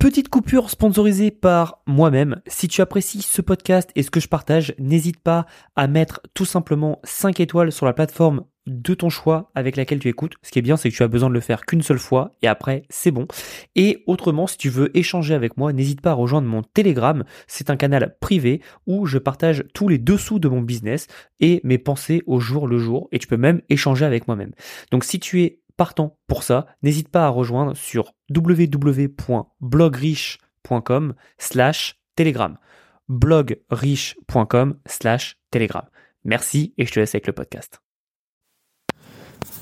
Petite coupure sponsorisée par moi-même. Si tu apprécies ce podcast et ce que je partage, n'hésite pas à mettre tout simplement 5 étoiles sur la plateforme de ton choix avec laquelle tu écoutes. Ce qui est bien, c'est que tu as besoin de le faire qu'une seule fois et après, c'est bon. Et autrement, si tu veux échanger avec moi, n'hésite pas à rejoindre mon Telegram. C'est un canal privé où je partage tous les dessous de mon business et mes pensées au jour le jour et tu peux même échanger avec moi-même. Donc si tu es partant pour ça, n'hésite pas à rejoindre sur www.blogriche.com slash telegram. blogriche.com slash telegram. Merci et je te laisse avec le podcast.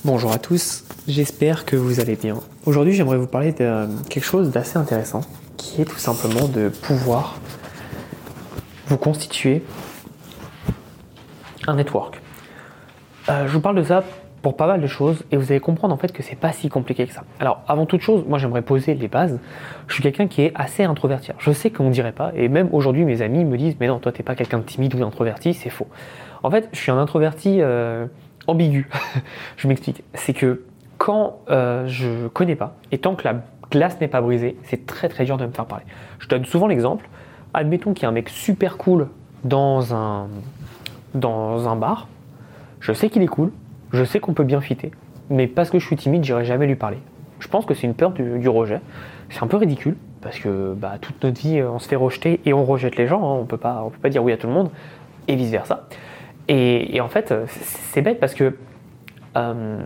Bonjour à tous, j'espère que vous allez bien. Aujourd'hui j'aimerais vous parler de quelque chose d'assez intéressant qui est tout simplement de pouvoir vous constituer un network. Euh, je vous parle de ça pour pas mal de choses et vous allez comprendre en fait que c'est pas si compliqué que ça. Alors avant toute chose, moi j'aimerais poser les bases. Je suis quelqu'un qui est assez introverti. Je sais qu'on dirait pas et même aujourd'hui mes amis me disent mais non toi t'es pas quelqu'un de timide ou d'introverti, c'est faux. En fait je suis un introverti euh, ambigu. je m'explique. C'est que quand euh, je connais pas et tant que la glace n'est pas brisée, c'est très très dur de me faire parler. Je donne souvent l'exemple. Admettons qu'il y a un mec super cool dans un dans un bar. Je sais qu'il est cool, je sais qu'on peut bien fitter, mais parce que je suis timide, j'irai jamais lui parler. Je pense que c'est une peur du, rejet. C'est un peu ridicule parce que bah, toute notre vie, on se fait rejeter et on rejette les gens. Hein. On peut pas, on peut pas dire oui à tout le monde et vice versa. Et, en fait, c'est bête parce que euh,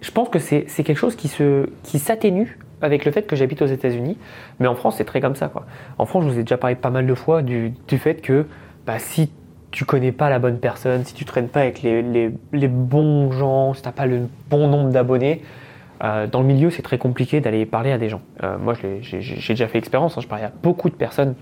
je pense que c'est quelque chose qui se, qui s'atténue avec le fait que j'habite aux États-Unis, mais en France c'est très comme ça. En France, je vous ai déjà parlé pas mal de fois du, du fait que bah, si tu connais pas la bonne personne, si tu traînes pas avec les, bons gens, si tu n'as pas le bon nombre d'abonnés, euh, dans le milieu, c'est très compliqué d'aller parler à des gens. Euh, moi, j'ai déjà fait l'expérience, hein, je parlais à beaucoup de personnes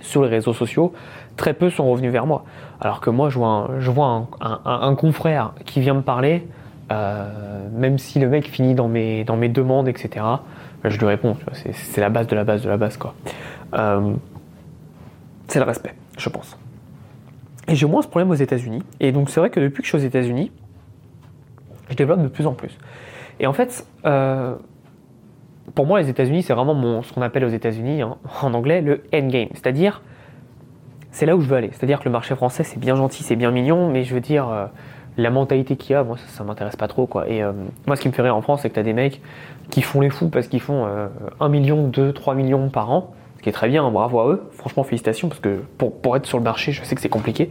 sur les réseaux sociaux, très peu sont revenus vers moi. Alors que moi, je vois un, confrère qui vient me parler, euh, même si le mec finit dans mes, dans mes demandes, etc., je lui réponds. C'est la base de la base de la base. quoi. c'est le respect, je pense. Et j'ai moins ce problème aux États-Unis. Et donc c'est vrai que depuis que je suis aux États-Unis, je développe de plus en plus. Et en fait, euh, pour moi, les États-Unis, c'est vraiment mon, ce qu'on appelle aux États-Unis hein, en anglais le endgame. C'est-à-dire, c'est là où je veux aller. C'est-à-dire que le marché français, c'est bien gentil, c'est bien mignon, mais je veux dire, euh, la mentalité qu'il y a, moi, ça, ne m'intéresse pas trop. Et euh, moi, ce qui me fait rire en France, c'est que tu as des mecs qui font les fous parce qu'ils font 1 million, 2, 3 millions par an qui est très bien, bravo à eux. Franchement, félicitations, parce que pour, pour être sur le marché, je sais que c'est compliqué.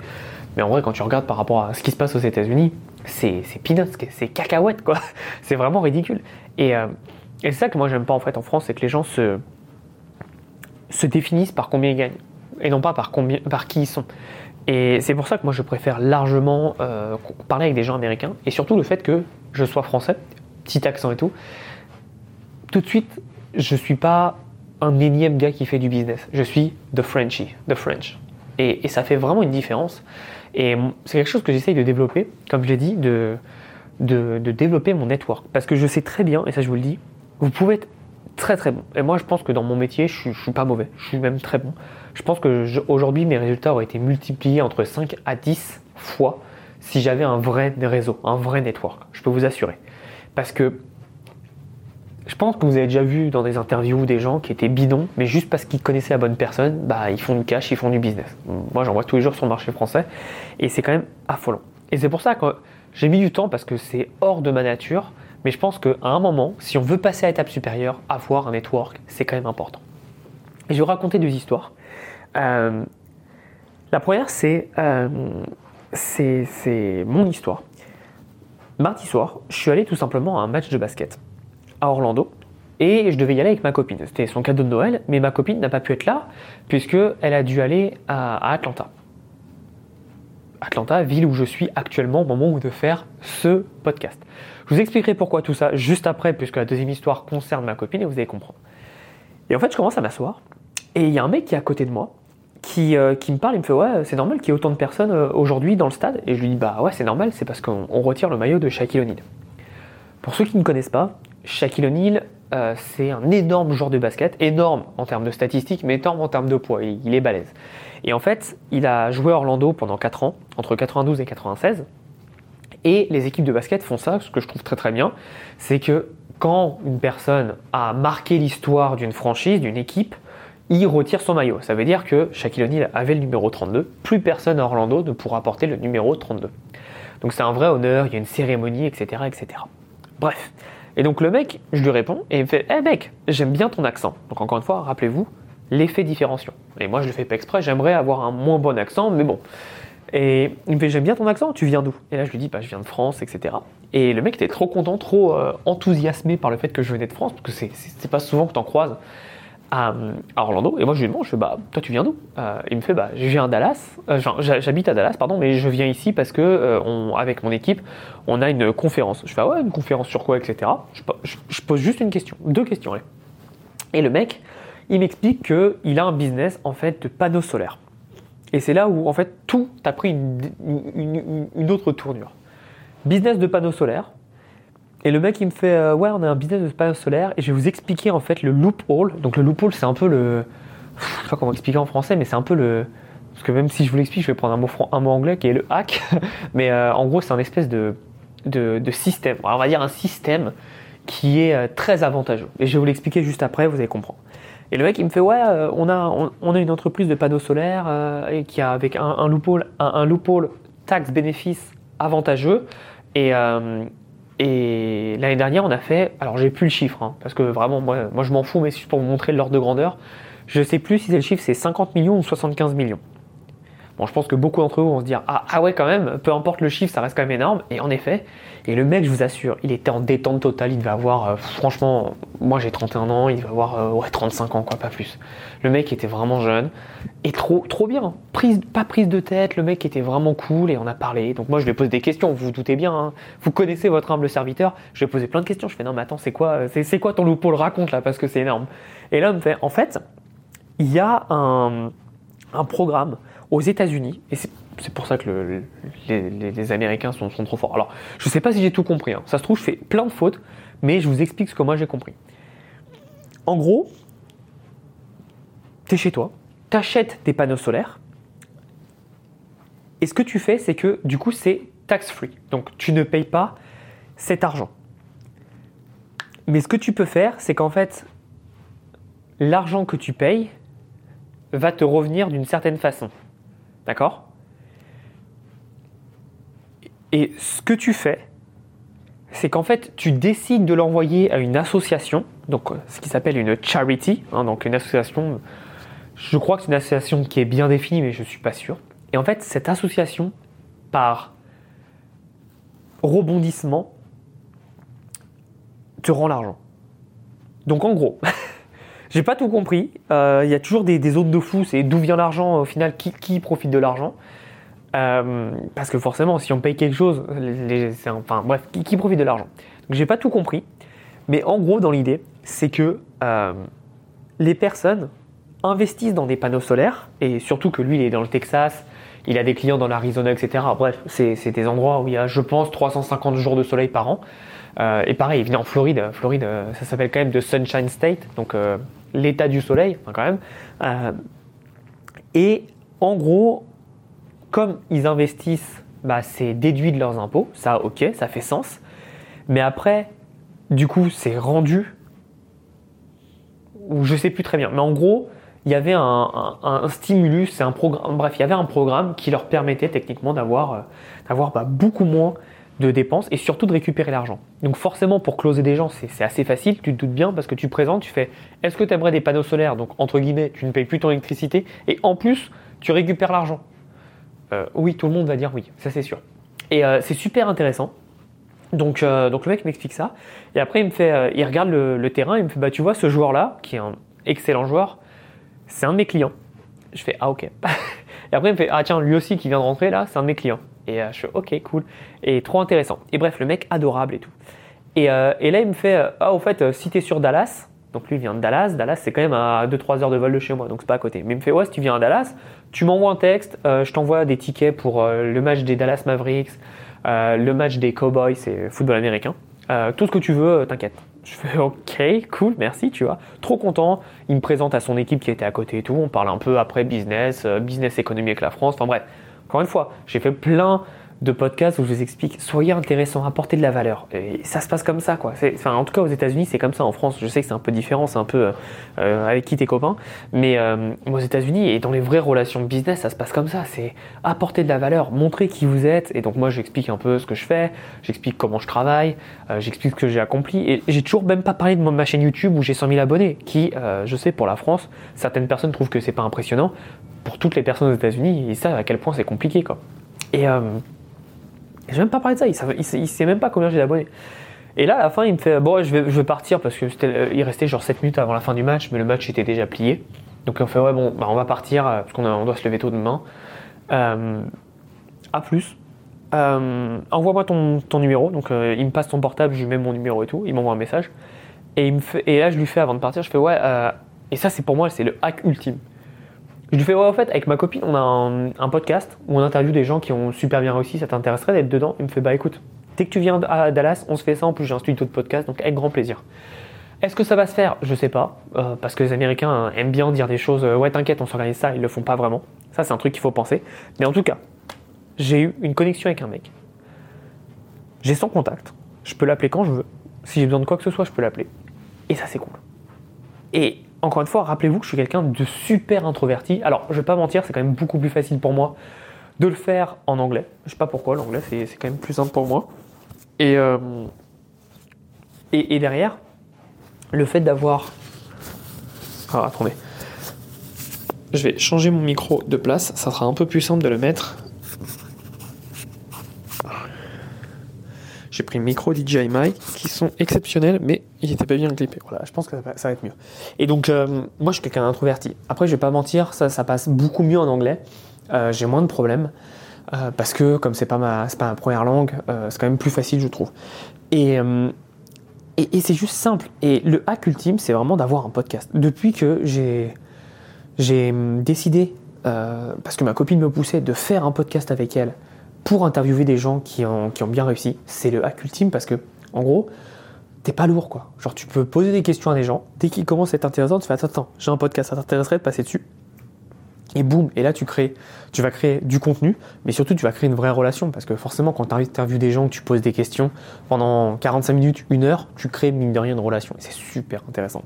Mais en vrai, quand tu regardes par rapport à ce qui se passe aux États-Unis, c'est peanuts, c'est cacahuète, quoi. c'est vraiment ridicule. Et, euh, et c'est ça que moi, j'aime pas en fait en France, c'est que les gens se, se définissent par combien ils gagnent, et non pas par, combien, par qui ils sont. Et c'est pour ça que moi, je préfère largement euh, parler avec des gens américains, et surtout le fait que je sois français, petit accent et tout. Tout de suite, je suis pas un énième gars qui fait du business. Je suis the Frenchy, the French. Et, ça fait vraiment une différence. Et c'est quelque chose que j'essaye de développer, comme je l'ai dit, de, développer mon network. Parce que je sais très bien, et ça je vous le dis, vous pouvez être très très bon. Et moi je pense que dans mon métier, je suis, suis pas mauvais. Je suis même très bon. Je pense que aujourd'hui mes résultats auraient été multipliés entre 5 à 10 fois si j'avais un vrai réseau, un vrai network. Je peux vous assurer. Parce que je pense que vous avez déjà vu dans des interviews des gens qui étaient bidons, mais juste parce qu'ils connaissaient la bonne personne, bah, ils font du cash, ils font du business. Moi, j'en vois tous les jours sur le marché français, et c'est quand même affolant. Et c'est pour ça que j'ai mis du temps, parce que c'est hors de ma nature, mais je pense qu'à un moment, si on veut passer à l'étape supérieure, avoir un network, c'est quand même important. Et je vais raconter deux histoires. Euh, la première, euh, c'est c'est mon histoire. Mardi soir, je suis allé tout simplement à un match de basket Orlando et je devais y aller avec ma copine. C'était son cadeau de Noël, mais ma copine n'a pas pu être là puisque elle a dû aller à, Atlanta. Atlanta, ville où je suis actuellement au moment où de faire ce podcast. Je vous expliquerai pourquoi tout ça juste après, puisque la deuxième histoire concerne ma copine et vous allez comprendre. Et en fait, je commence à m'asseoir et il y a un mec qui est à côté de moi qui, euh, qui me parle, il me fait ouais, c'est normal qu'il y ait autant de personnes euh, aujourd'hui dans le stade? Et je lui dis bah ouais, c'est normal, c'est parce qu'on retire le maillot de Shaquille O'Neal. Pour ceux qui ne connaissent pas, Shaquille O'Neal, euh, c'est un énorme joueur de basket, énorme en termes de statistiques, mais énorme en termes de poids, il, est balèze. Et en fait, il a joué Orlando pendant 4 ans, entre 92 et 96, et les équipes de basket font ça, ce que je trouve très très bien, c'est que quand une personne a marqué l'histoire d'une franchise, d'une équipe, il retire son maillot. Ça veut dire que Shaquille O'Neal avait le numéro 32, plus personne à Orlando ne pourra porter le numéro 32. Donc c'est un vrai honneur, il y a une cérémonie, etc. etc. Bref. Et donc le mec, je lui réponds et il me fait Eh mec, j'aime bien ton accent. Donc encore une fois, rappelez-vous, l'effet différenciant. Et moi je le fais pas exprès, j'aimerais avoir un moins bon accent, mais bon. Et il me fait J'aime bien ton accent, tu viens d'où? Et là je lui dis bah, Je viens de France, etc. Et le mec était trop content, trop euh, enthousiasmé par le fait que je venais de France, parce que c'est pas souvent que tu en croises à, Orlando. Et moi, je lui demande, je bah, toi, tu viens d'où? Euh, Il me fait, bah, je viens à Dallas. Euh, j'habite à Dallas, pardon, mais je viens ici parce que, euh, on, avec mon équipe, on a une conférence. Je fais, ah ouais, une conférence sur quoi, etc. Je, pose juste une question, deux questions. Et le mec, il m'explique qu'il a un business, en fait, de panneaux solaires. Et c'est là où, en fait, tout a pris une autre tournure. Business de panneaux solaires, et le mec, il me fait euh, Ouais, on a un business de panneaux solaire et je vais vous expliquer en fait le loophole. Donc, le loophole, c'est un peu le. Je sais pas comment expliquer en français, mais c'est un peu le. Parce que même si je vous l'explique, je vais prendre un mot, un mot anglais qui est le hack. mais euh, en gros, c'est un espèce de, de, système. on va dire un système qui est euh, très avantageux. Et je vais vous l'expliquer juste après, vous allez comprendre. Et le mec, il me fait Ouais, on, a, on, a une entreprise de panneaux solaires et qui a avec un, un loophole, taxe-bénéfice avantageux. Et, et l'année dernière, on a fait, alors j'ai plus le chiffre, hein, parce que vraiment, moi, je m'en fous, mais c'est juste pour vous montrer l'ordre de grandeur. Je sais plus si c'est le chiffre, c'est 50 millions ou 75 millions. Bon, je pense que beaucoup d'entre vous vont se dire ah, ah, ouais, quand même, peu importe le chiffre, ça reste quand même énorme. Et en effet, et le mec, je vous assure, il était en détente totale. Il devait avoir, euh, franchement, moi j'ai 31 ans, il devait avoir euh, ouais, 35 ans, quoi, pas plus. Le mec était vraiment jeune et trop, trop bien. Prise, pas prise de tête, le mec était vraiment cool et on a parlé. Donc moi, je lui ai posé des questions, vous vous doutez bien. Hein. Vous connaissez votre humble serviteur. Je lui ai posé plein de questions. Je fais non, mais attends, c'est quoi, c'est, quoi ton loup le raconte là, parce que c'est énorme. Et là, me fait, en fait, il y a un, un programme aux États-Unis, et c'est pour ça que les, Américains sont, trop forts. Alors, je ne sais pas si j'ai tout compris. Hein. Ça se trouve, je fais plein de fautes, mais je vous explique ce que moi j'ai compris. En gros, tu es chez toi, tu achètes des panneaux solaires, et ce que tu fais, c'est que du coup, c'est tax-free. Donc, tu ne payes pas cet argent. Mais ce que tu peux faire, c'est qu'en fait, l'argent que tu payes va te revenir d'une certaine façon. D'accord? Et ce que tu fais, c'est qu'en fait, tu décides de l'envoyer à une association, donc euh, ce qui s'appelle une charity, hein, donc une association, je crois que c'est une association qui est bien définie, mais je ne suis pas sûr. Et en fait, cette association, par rebondissement, te rend l'argent. Donc en gros, J'ai pas tout compris. Euh, il y a toujours des, zones de flou. C'est d'où vient l'argent au final, qui, profite de l'argent. Euh, parce que forcément, si on paye quelque chose, enfin bref, qui, profite de l'argent. Donc j'ai pas tout compris. Mais en gros, dans l'idée, c'est que euh, les personnes investissent dans des panneaux solaires, et surtout que lui, il est dans le Texas, il a des clients dans l'Arizona, etc. Bref, c'est des endroits où il y a, je pense, 350 jours de soleil par an. Et pareil, il vient en Floride. Floride, ça s'appelle quand même de Sunshine State, donc l'état du soleil, quand même. Euh, et en gros, comme ils investissent, bah, c'est déduit de leurs impôts, ça ok, ça fait sens. Mais après, du coup, c'est rendu, ou je sais plus très bien. Mais en gros, il y avait un, stimulus, c'est un programme, bref, il y avait un programme qui leur permettait techniquement d'avoir, euh, d'avoir bah, beaucoup moins de dépenses et surtout de récupérer l'argent. Donc forcément pour closer des gens c'est assez facile, tu te doutes bien parce que tu présentes, tu fais est-ce que tu aimerais des panneaux solaires? Donc entre guillemets tu ne payes plus ton électricité et en plus tu récupères l'argent. Euh, oui tout le monde va dire oui, ça c'est sûr. Et euh, c'est super intéressant. Donc, euh, donc le mec m'explique ça et après il me fait, il regarde le, terrain, il me fait bah tu vois ce joueur là qui est un excellent joueur, c'est un de mes clients. Je fais ah ok. et après il me fait ah tiens lui aussi qui vient de rentrer là, c'est un de mes clients. Et euh, je suis ok, cool. Et trop intéressant. Et bref, le mec adorable et tout. Et, euh, et là, il me fait euh, Ah, au fait, si t'es sur Dallas, donc lui vient de Dallas, Dallas c'est quand même à 2-3 heures de vol de chez moi, donc c'est pas à côté. Mais il me fait Ouais, si tu viens à Dallas, tu m'envoies un texte, je t'envoie des tickets pour le match des Dallas Mavericks, le match des Cowboys, c'est football américain. tout ce que tu veux, t'inquiète. Je fais ok, cool, merci, tu vois. Trop content. Il me présente à son équipe qui était à côté et tout. On parle un peu après business, business économie avec la France. Enfin bref, encore une fois, j'ai fait plein de podcasts où je vous explique, soyez intéressant, apportez de la valeur. Et ça se passe comme ça, quoi. Enfin, en tout cas, aux États-Unis, c'est comme ça. En France, je sais que c'est un peu différent, c'est un peu euh, avec qui tes copains. Mais euh, aux États-Unis et dans les vraies relations de business, ça se passe comme ça. C'est apporter de la valeur, montrer qui vous êtes. Et donc, moi, j'explique un peu ce que je fais, j'explique comment je travaille, euh, j'explique ce que j'ai accompli. Et j'ai toujours même pas parlé de ma chaîne YouTube où j'ai 100 000 abonnés, qui, je sais, pour la France, certaines personnes trouvent que c'est pas impressionnant. Pour toutes les personnes aux États-Unis, ils savent à quel point c'est compliqué, quoi. Et je vais même pas parler de ça, il, sait même pas combien j'ai d'abonnés. Et là, à la fin, il me fait Bon, je vais, je vais partir parce que euh, il restait genre 7 minutes avant la fin du match, mais le match était déjà plié. Donc on fait Ouais, bon, bah, on va partir euh, parce qu'on on doit se lever tôt demain. Euh, à plus. Envoie-moi ton, numéro. Donc il me passe ton portable, je lui mets mon numéro et tout. Il m'envoie un message. Et, et là, je lui fais avant de partir Je fais Ouais, et ça, c'est pour moi, c'est le hack ultime. Je lui fais, ouais, en fait, avec ma copine, on a un, podcast où on interviewe des gens qui ont super bien réussi, ça t'intéresserait d'être dedans? Il me fait, bah écoute, dès que tu viens à Dallas, on se fait ça, en plus j'ai un studio de podcast, donc avec grand plaisir. Est-ce que ça va se faire? Je sais pas, euh, parce que les Américains hein, aiment bien dire des choses, euh, ouais t'inquiète, on s'organise ça, ils le font pas vraiment. Ça c'est un truc qu'il faut penser. Mais en tout cas, j'ai eu une connexion avec un mec. J'ai son contact, je peux l'appeler quand je veux. Si j'ai besoin de quoi que ce soit, je peux l'appeler. Et ça c'est cool. Et encore une fois, rappelez-vous que je suis quelqu'un de super introverti. Alors, je vais pas mentir, c'est quand même beaucoup plus facile pour moi de le faire en anglais. Je sais pas pourquoi, l'anglais c'est, quand même plus simple pour moi. Euh, et, et, derrière, le fait d'avoir. Ah, attendez. Je vais changer mon micro de place, ça sera un peu plus simple de le mettre J'ai pris micro DJI Mic qui sont exceptionnels, mais ils n'étaient pas bien clippés. Voilà, je pense que ça va, être mieux. Et donc, euh, moi, je suis quelqu'un d'introverti. Après, je vais pas mentir, ça, passe beaucoup mieux en anglais. Euh, j'ai moins de problèmes. Euh, parce que, comme c'est pas ma, pas ma première langue, c'est quand même plus facile, je trouve. Et, et, c'est juste simple. Et le hack ultime, c'est vraiment d'avoir un podcast. Depuis que j'ai, j'ai décidé, parce que ma copine me poussait, de faire un podcast avec elle, pour interviewer des gens qui ont, bien réussi. C'est le hack ultime parce que, en gros, t'es pas lourd quoi. Genre, tu peux poser des questions à des gens. Dès qu'ils commencent à être intéressants, tu fais attends, attends, j'ai un podcast, ça t'intéresserait de passer dessus? Et boum, et là tu crées, tu vas créer du contenu, mais surtout tu vas créer une vraie relation parce que forcément quand tu interviews des gens, que tu poses des questions pendant 45 minutes, une heure, tu crées mine de rien une relation et c'est super intéressant.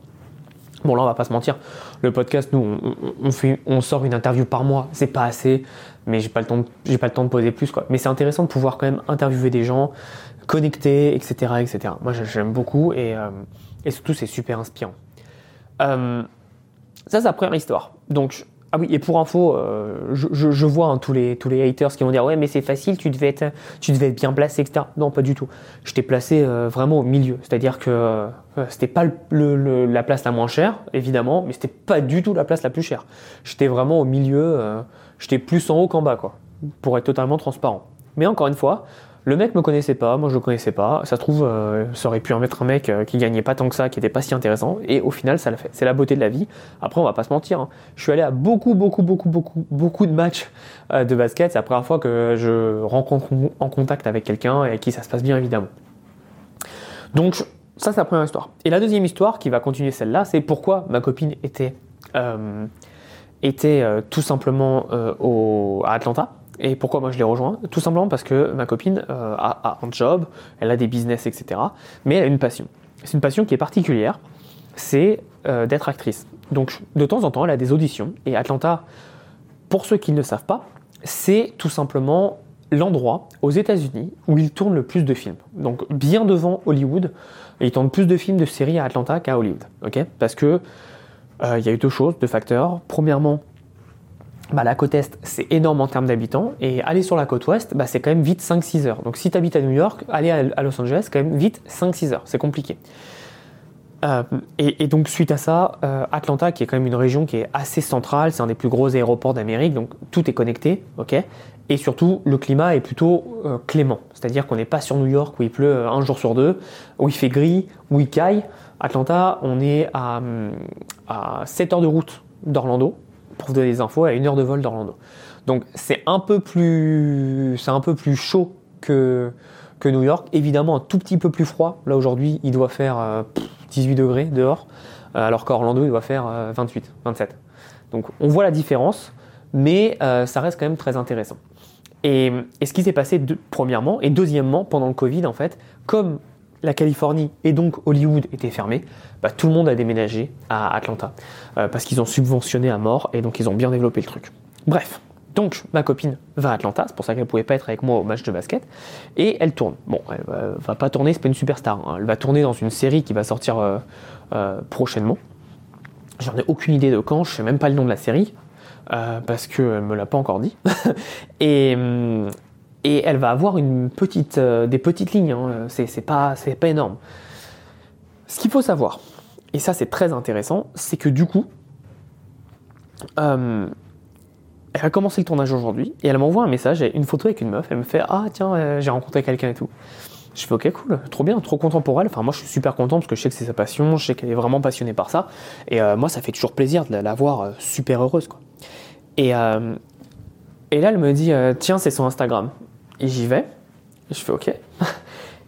Bon là on va pas se mentir, le podcast nous on, fait, on sort une interview par mois, c'est pas assez, mais j'ai pas le temps, j'ai pas le temps de poser plus quoi. Mais c'est intéressant de pouvoir quand même interviewer des gens, connecter, etc., etc. Moi j'aime beaucoup et, euh, et surtout c'est super inspirant. Euh, ça c'est la première histoire. Donc ah oui, et pour info, euh, je, vois hein, tous, les, tous les haters qui vont dire ouais mais c'est facile, tu devais, être, tu devais être bien placé, etc. Non, pas du tout. Je t'ai placé vraiment au milieu. C'est-à-dire que euh, c'était pas la place la moins chère, évidemment, mais c'était pas du tout la place la plus chère. J'étais vraiment au milieu, j'étais plus en haut qu'en bas, quoi, pour être totalement transparent. Mais encore une fois, le mec me connaissait pas, moi je le connaissais pas. Ça se trouve, euh, ça aurait pu en mettre un mec euh, qui gagnait pas tant que ça, qui était pas si intéressant. Et au final, ça l'a fait. C'est la beauté de la vie. Après, on va pas se mentir. Hein. Je suis allé à beaucoup, beaucoup, beaucoup, beaucoup, beaucoup de matchs euh, de basket. C'est la première fois que je rencontre en contact avec quelqu'un et avec qui ça se passe bien évidemment. Donc ça, c'est la première histoire. Et la deuxième histoire qui va continuer celle-là, c'est pourquoi ma copine était était tout simplement au, à Atlanta et pourquoi moi je l'ai rejoint? Tout simplement parce que ma copine euh, a, un job, elle a des business, etc. Mais elle a une passion. C'est une passion qui est particulière, c'est euh, d'être actrice. Donc de temps en temps, elle a des auditions. Et Atlanta, pour ceux qui ne le savent pas, c'est tout simplement l'endroit aux États-Unis où il tourne le plus de films. Donc bien devant Hollywood, il tourne plus de films de séries à Atlanta qu'à Hollywood. ok? Parce que euh, il y a eu deux choses, deux facteurs. Premièrement, bah, la côte Est, c'est énorme en termes d'habitants, et aller sur la côte Ouest, bah, c'est quand même vite 5-6 heures. Donc si tu habites à New York, aller à Los Angeles, c'est quand même vite 5-6 heures, c'est compliqué. Euh, et, donc suite à ça, euh, Atlanta, qui est quand même une région qui est assez centrale, c'est un des plus gros aéroports d'Amérique, donc tout est connecté, ok? Et surtout, le climat est plutôt euh, clément, c'est-à-dire qu'on n'est pas sur New York où il pleut un jour sur deux, où il fait gris, où il caille. Atlanta, on est à, à 7 heures de route d'Orlando, pour vous donner des infos, à une heure de vol d'Orlando. Donc c'est un peu plus, un peu plus chaud que, que New York. Évidemment un tout petit peu plus froid. Là aujourd'hui, il doit faire 18 euh, degrés dehors, euh, alors qu'Orlando il doit faire 28, euh, 27. Donc on voit la différence, mais ça reste quand même très intéressant. Et, ce qui s'est passé, premièrement, et deuxièmement, pendant le Covid, en fait, comme la Californie et donc Hollywood étaient fermés, bah, tout le monde a déménagé à Atlanta euh, parce qu'ils ont subventionné à mort et donc ils ont bien développé le truc. Bref, donc ma copine va à Atlanta, c'est pour ça qu'elle pouvait pas être avec moi au match de basket, et elle tourne. Bon, elle va, pas tourner, c'est pas une superstar. Hein. Elle va tourner dans une série qui va sortir euh, euh, prochainement. J'en ai aucune idée de quand, je sais même pas le nom de la série. parce qu'elle me l'a pas encore dit. hum, et elle va avoir une petite, euh, des petites lignes, hein. c'est pas, pas énorme. Ce qu'il faut savoir, et ça c'est très intéressant, c'est que du coup, euh, elle a commencé le tournage aujourd'hui et elle m'envoie un message, une photo avec une meuf, elle me fait Ah tiens, euh, j'ai rencontré quelqu'un et tout. Je fais ok cool, trop bien, trop content pour elle. Enfin moi je suis super content parce que je sais que c'est sa passion, je sais qu'elle est vraiment passionnée par ça. Et moi ça fait toujours plaisir de la, voir super heureuse quoi. Et, et là elle me dit tiens c'est son Instagram. Et j'y vais. Je fais OK.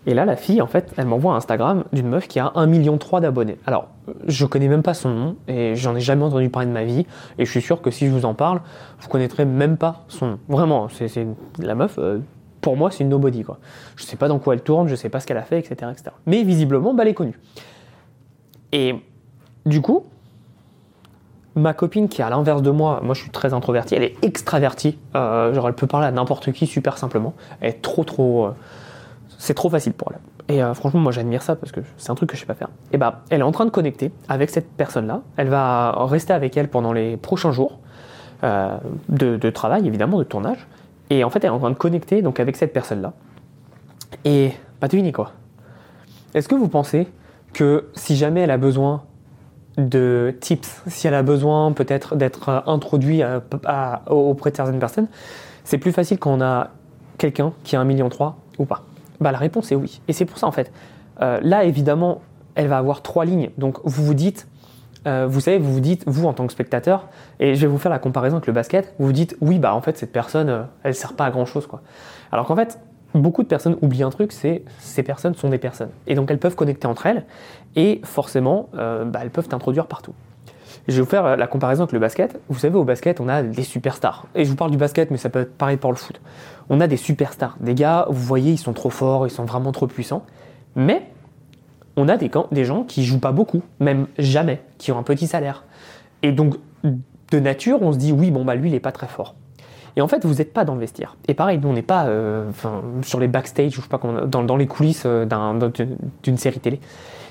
Et là, la fille, en fait, elle m'envoie un Instagram d'une meuf qui a 1,3 million d'abonnés. Alors, je connais même pas son nom et j'en ai jamais entendu parler de ma vie. Et je suis sûr que si je vous en parle, vous connaîtrez même pas son nom. Vraiment, c'est la meuf. Euh, pour moi, c'est une nobody quoi. Je sais pas dans quoi elle tourne, je sais pas ce qu'elle a fait, etc., etc. Mais visiblement, bah, elle est connue. Et du coup, ma copine qui est à l'inverse de moi, moi je suis très introverti, elle est extravertie. Euh, genre elle peut parler à n'importe qui super simplement. Elle est trop trop. Euh, c'est trop facile pour elle. Et euh, franchement, moi j'admire ça parce que c'est un truc que je sais pas faire. Et bah, elle est en train de connecter avec cette personne-là. Elle va rester avec elle pendant les prochains jours de, travail, évidemment, de tournage. Et en fait, elle est en train de connecter donc avec cette personne-là. Et bah, devinez quoi? Est-ce que vous pensez que si jamais elle a besoin de tips si elle a besoin peut-être d'être euh, introduit auprès de certaines personnes. C'est plus facile quand on a quelqu'un qui a un million trois ou pas. Bah, la réponse est oui. Et c'est pour ça en fait. Euh, là évidemment, elle va avoir trois lignes. Donc vous vous dites, euh, vous savez, vous vous dites, vous en tant que spectateur, et je vais vous faire la comparaison avec le basket, vous vous dites, oui, bah en fait cette personne, elle sert pas à grand chose quoi. Alors qu'en fait, beaucoup de personnes oublient un truc, c'est ces personnes sont des personnes. Et donc elles peuvent connecter entre elles, et forcément, euh, bah, elles peuvent t'introduire partout. Je vais vous faire la comparaison avec le basket. Vous savez, au basket, on a des superstars. Et je vous parle du basket, mais ça peut être pareil pour le foot. On a des superstars. Des gars, vous voyez, ils sont trop forts, ils sont vraiment trop puissants. Mais on a des, gens qui jouent pas beaucoup, même jamais, qui ont un petit salaire. Et donc, de nature, on se dit, oui, bon, bah lui, il est pas très fort. Et en fait, vous n'êtes pas dans le vestiaire. Et pareil, nous, on n'est pas euh, sur les backstage, je sais pas, dans, dans les coulisses euh, d'une série télé.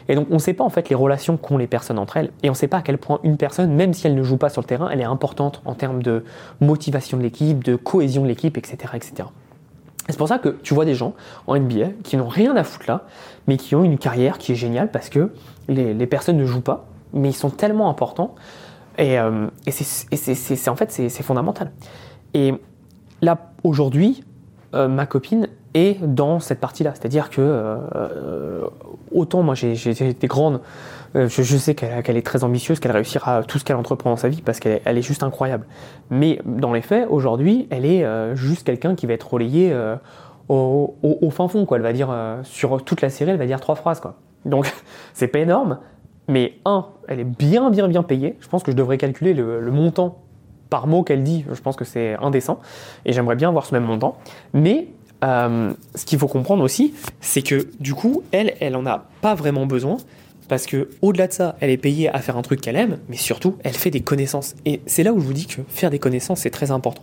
Et donc, on ne sait pas en fait les relations qu'ont les personnes entre elles. Et on ne sait pas à quel point une personne, même si elle ne joue pas sur le terrain, elle est importante en termes de motivation de l'équipe, de cohésion de l'équipe, etc. etc. C'est pour ça que tu vois des gens en NBA qui n'ont rien à foutre là, mais qui ont une carrière qui est géniale parce que les, personnes ne jouent pas, mais ils sont tellement importants. Et, euh, et c'est en fait c'est fondamental. Et là, aujourd'hui, euh, ma copine est dans cette partie-là. C'est-à-dire que, euh, euh, autant moi j'ai été grande, je, sais qu'elle est très ambitieuse, qu'elle réussira tout ce qu'elle entreprend dans sa vie parce qu'elle est juste incroyable. Mais dans les faits, aujourd'hui, elle est juste quelqu'un qui va être relayé au, fin fond. Quoi. Elle va dire, sur toute la série, elle va dire trois phrases. Quoi. Donc, c'est pas énorme. Mais un, elle est bien, bien, bien payée. Je pense que je devrais calculer le, le montant par mot qu'elle dit, je pense que c'est indécent, et j'aimerais bien voir ce même montant. Mais euh, ce qu'il faut comprendre aussi, c'est que du coup, elle, elle en a pas vraiment besoin, parce que au-delà de ça, elle est payée à faire un truc qu'elle aime, mais surtout, elle fait des connaissances. Et c'est là où je vous dis que faire des connaissances, c'est très important.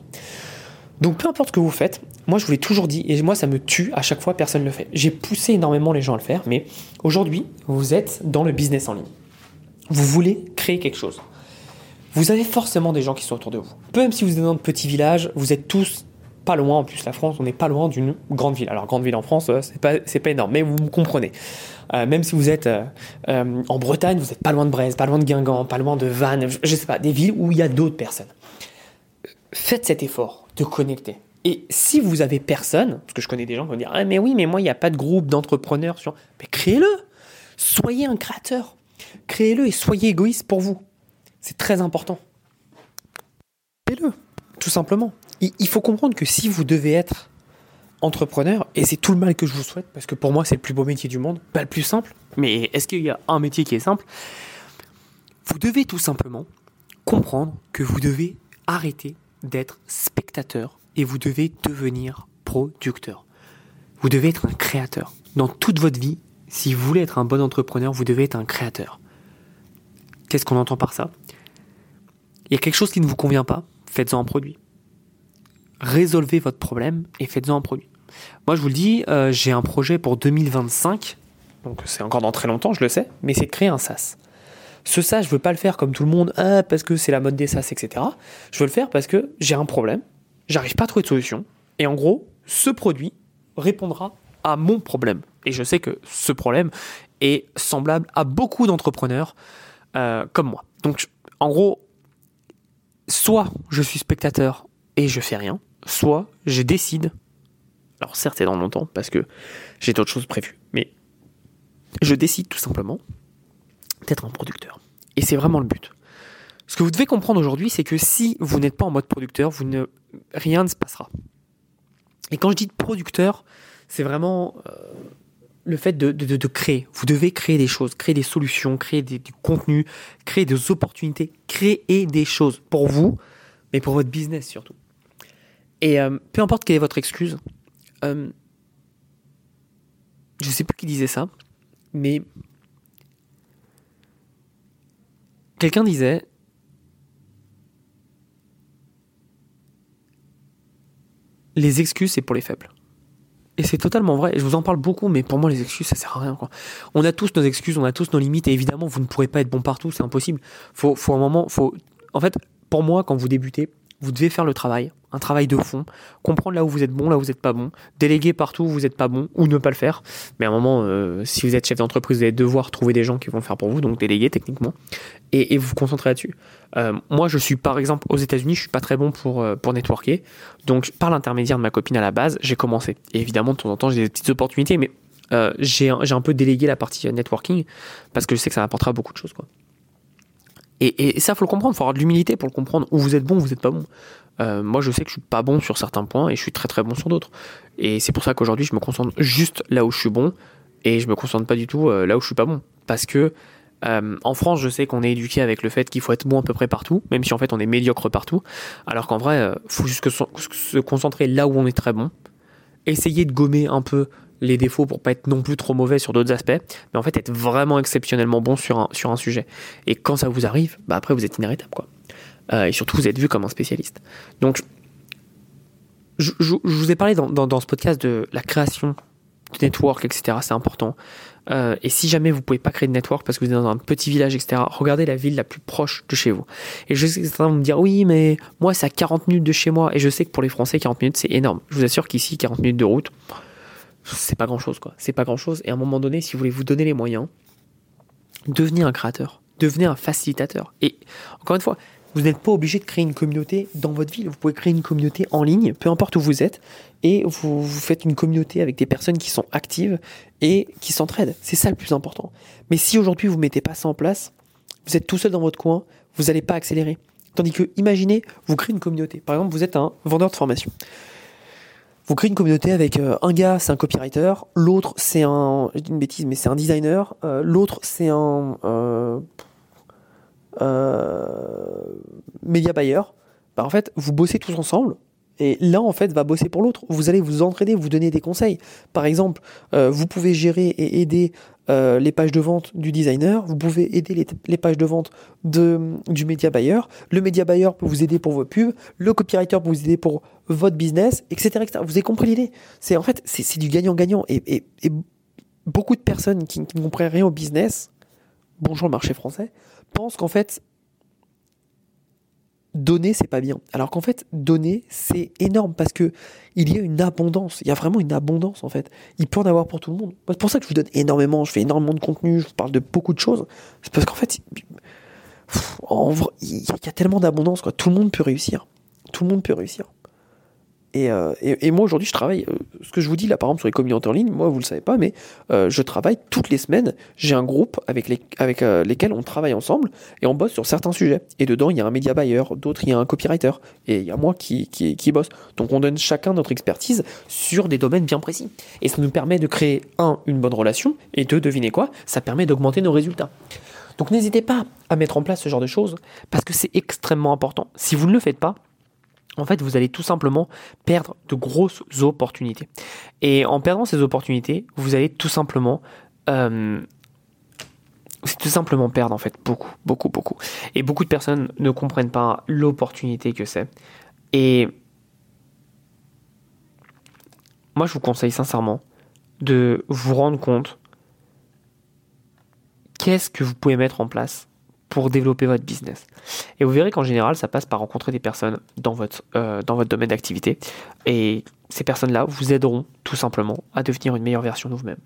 Donc peu importe ce que vous faites, moi je vous l'ai toujours dit, et moi ça me tue à chaque fois, personne ne le fait. J'ai poussé énormément les gens à le faire, mais aujourd'hui, vous êtes dans le business en ligne. Vous voulez créer quelque chose vous avez forcément des gens qui sont autour de vous. Peu même si vous êtes dans un petit village, vous êtes tous pas loin, en plus la France, on n'est pas loin d'une grande ville. Alors grande ville en France, euh, c'est pas, pas énorme, mais vous comprenez. Euh, même si vous êtes euh, en Bretagne, vous n'êtes pas loin de Brest, pas loin de Guingamp, pas loin de Vannes, je, sais pas, des villes où il y a d'autres personnes. Faites cet effort de connecter. Et si vous avez personne, parce que je connais des gens qui vont dire ah mais oui mais moi il n'y a pas de groupe d'entrepreneurs sur, mais créez-le. Soyez un créateur. Créez-le et soyez égoïste pour vous. C'est très important. Faites-le, tout simplement. Il faut comprendre que si vous devez être entrepreneur, et c'est tout le mal que je vous souhaite, parce que pour moi c'est le plus beau métier du monde, pas le plus simple, mais est-ce qu'il y a un métier qui est simple? Vous devez tout simplement comprendre que vous devez arrêter d'être spectateur et vous devez devenir producteur. Vous devez être un créateur. Dans toute votre vie, si vous voulez être un bon entrepreneur, vous devez être un créateur. Qu'est-ce qu'on entend par ça? Il y a quelque chose qui ne vous convient pas, faites-en un produit. Résolvez votre problème et faites-en un produit. Moi, je vous le dis, euh, j'ai un projet pour 2025, donc c'est encore dans très longtemps, je le sais, mais c'est de créer un SaaS. Ce SaaS, je veux pas le faire comme tout le monde, ah, parce que c'est la mode des SaaS, etc. Je veux le faire parce que j'ai un problème, j'arrive pas à trouver de solution, et en gros, ce produit répondra à mon problème. Et je sais que ce problème est semblable à beaucoup d'entrepreneurs euh, comme moi. Donc, en gros, soit je suis spectateur et je fais rien, soit je décide. Alors certes, c'est dans longtemps parce que j'ai d'autres choses prévues, mais je décide tout simplement d'être un producteur. Et c'est vraiment le but. Ce que vous devez comprendre aujourd'hui, c'est que si vous n'êtes pas en mode producteur, vous ne, rien ne se passera. Et quand je dis producteur, c'est vraiment euh, le fait de, créer. Vous devez créer des choses, créer des solutions, créer du contenu, créer des opportunités, créer des choses pour vous, mais pour votre business surtout. Et euh, peu importe quelle est votre excuse, euh, je ne sais plus qui disait ça, mais quelqu'un disait les excuses c'est pour les faibles. Et c'est totalement vrai. je vous en parle beaucoup, mais pour moi, les excuses, ça sert à rien. Quoi. On a tous nos excuses, on a tous nos limites. Et évidemment, vous ne pourrez pas être bon partout, c'est impossible. Faut, faut un moment, faut. En fait, pour moi, quand vous débutez, vous devez faire le travail, un travail de fond, comprendre là où vous êtes bon, là où vous n'êtes pas bon, déléguer partout où vous n'êtes pas bon ou ne pas le faire. Mais à un moment, euh, si vous êtes chef d'entreprise, vous allez devoir trouver des gens qui vont faire pour vous, donc déléguer techniquement, et, vous concentrer là-dessus. Euh, moi, je suis par exemple aux États-Unis, je suis pas très bon pour, euh, pour networker, donc par l'intermédiaire de ma copine à la base, j'ai commencé. Évidemment, de temps en temps, j'ai des petites opportunités, mais j'ai un peu délégué la partie networking parce que je sais que ça apportera beaucoup de choses. Et, et, ça, faut le comprendre. Faut avoir de l'humilité pour le comprendre. Où vous êtes bon, où vous n'êtes pas bon. Euh, moi, je sais que je suis pas bon sur certains points et je suis très très bon sur d'autres. Et c'est pour ça qu'aujourd'hui, je me concentre juste là où je suis bon et je me concentre pas du tout euh, là où je suis pas bon. Parce que euh, en France, je sais qu'on est éduqué avec le fait qu'il faut être bon à peu près partout, même si en fait on est médiocre partout. Alors qu'en vrai, faut juste se concentrer là où on est très bon. Essayer de gommer un peu les défauts pour pas être non plus trop mauvais sur d'autres aspects, mais en fait être vraiment exceptionnellement bon sur un, sur un sujet. Et quand ça vous arrive, bah après vous êtes inarrêtable quoi. Euh, et surtout vous êtes vu comme un spécialiste. Donc je, vous ai parlé dans, dans, ce podcast de la création de network, etc. C'est important. Euh, et si jamais vous pouvez pas créer de network parce que vous êtes dans un petit village, etc., regardez la ville la plus proche de chez vous. Et je sais que certains vont me dire, oui, mais moi, c'est à 40 minutes de chez moi. Et je sais que pour les Français, 40 minutes, c'est énorme. Je vous assure qu'ici, 40 minutes de route, c'est pas grand chose quoi. C'est pas grand chose. Et à un moment donné, si vous voulez vous donner les moyens, devenez un créateur, devenez un facilitateur. Et encore une fois, vous n'êtes pas obligé de créer une communauté dans votre ville. Vous pouvez créer une communauté en ligne, peu importe où vous êtes, et vous, faites une communauté avec des personnes qui sont actives et qui s'entraident. C'est ça le plus important. Mais si aujourd'hui vous mettez pas ça en place, vous êtes tout seul dans votre coin, vous n'allez pas accélérer. Tandis que, imaginez, vous créez une communauté. Par exemple, vous êtes un vendeur de formation. Vous créez une communauté avec euh, un gars, c'est un copywriter, l'autre c'est un, une bêtise, mais c'est un designer, euh, l'autre c'est un euh, média buyer. Bah, en fait, vous bossez tous ensemble. Et l'un, en fait, va bosser pour l'autre. Vous allez vous entraider, vous donner des conseils. Par exemple, vous pouvez gérer et aider euh, les pages de vente du designer, vous pouvez aider les, pages de vente de, du média buyer, le média buyer peut vous aider pour vos pubs, le copywriter peut vous aider pour votre business, etc. Vous avez compris l'idée C'est en fait, c'est du gagnant-gagnant. Et, et, beaucoup de personnes qui, qui ne comprennent rien au business, bonjour le marché français, pensent qu'en fait, donner c'est pas bien. Alors qu'en fait, donner c'est énorme parce que il y a une abondance. Il y a vraiment une abondance en fait. Il peut en avoir pour tout le monde. C'est pour ça que je vous donne énormément. Je fais énormément de contenu. Je vous parle de beaucoup de choses. C'est parce qu'en fait, en vrai, il y a tellement d'abondance. Tout le monde peut réussir. Tout le monde peut réussir. Euh, et, moi aujourd'hui je travaille, euh, ce que je vous dis là par exemple sur les communautés en ligne, moi vous le savez pas, mais euh, je travaille toutes les semaines, j'ai un groupe avec, les, avec lesquels on travaille ensemble et on bosse sur certains sujets. Et dedans il y a un media buyer, d'autres il y a un copywriter et il y a moi qui, qui, qui bosse. Donc on donne chacun notre expertise sur des domaines bien précis. Et ça nous permet de créer, un, une bonne relation et deux, devinez quoi, ça permet d'augmenter nos résultats. Donc n'hésitez pas à mettre en place ce genre de choses parce que c'est extrêmement important. Si vous ne le faites pas, en fait, vous allez tout simplement perdre de grosses opportunités. Et en perdant ces opportunités, vous allez tout simplement euh, c'est tout simplement perdre en fait beaucoup, beaucoup, beaucoup. Et beaucoup de personnes ne comprennent pas l'opportunité que c'est. Et moi, je vous conseille sincèrement de vous rendre compte qu'est-ce que vous pouvez mettre en place pour développer votre business. Et vous verrez qu'en général, ça passe par rencontrer des personnes dans votre, euh, dans votre domaine d'activité. Et ces personnes-là vous aideront tout simplement à devenir une meilleure version de vous-même.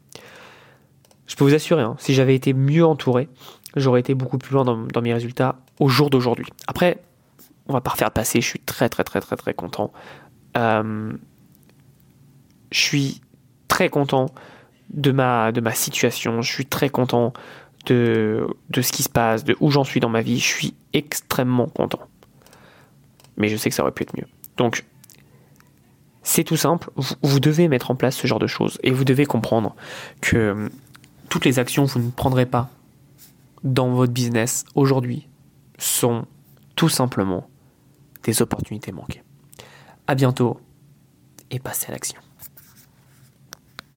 Je peux vous assurer, hein, si j'avais été mieux entouré, j'aurais été beaucoup plus loin dans, mes résultats au jour d'aujourd'hui. Après, on va pas refaire passer, je suis très très très très très content. Euh, je suis très content de ma, de ma situation, je suis très content de, ce qui se passe, de où j'en suis dans ma vie, je suis extrêmement content. Mais je sais que ça aurait pu être mieux. Donc, c'est tout simple, vous, devez mettre en place ce genre de choses et vous devez comprendre que toutes les actions que vous ne prendrez pas dans votre business aujourd'hui sont tout simplement des opportunités manquées. À bientôt et passez à l'action.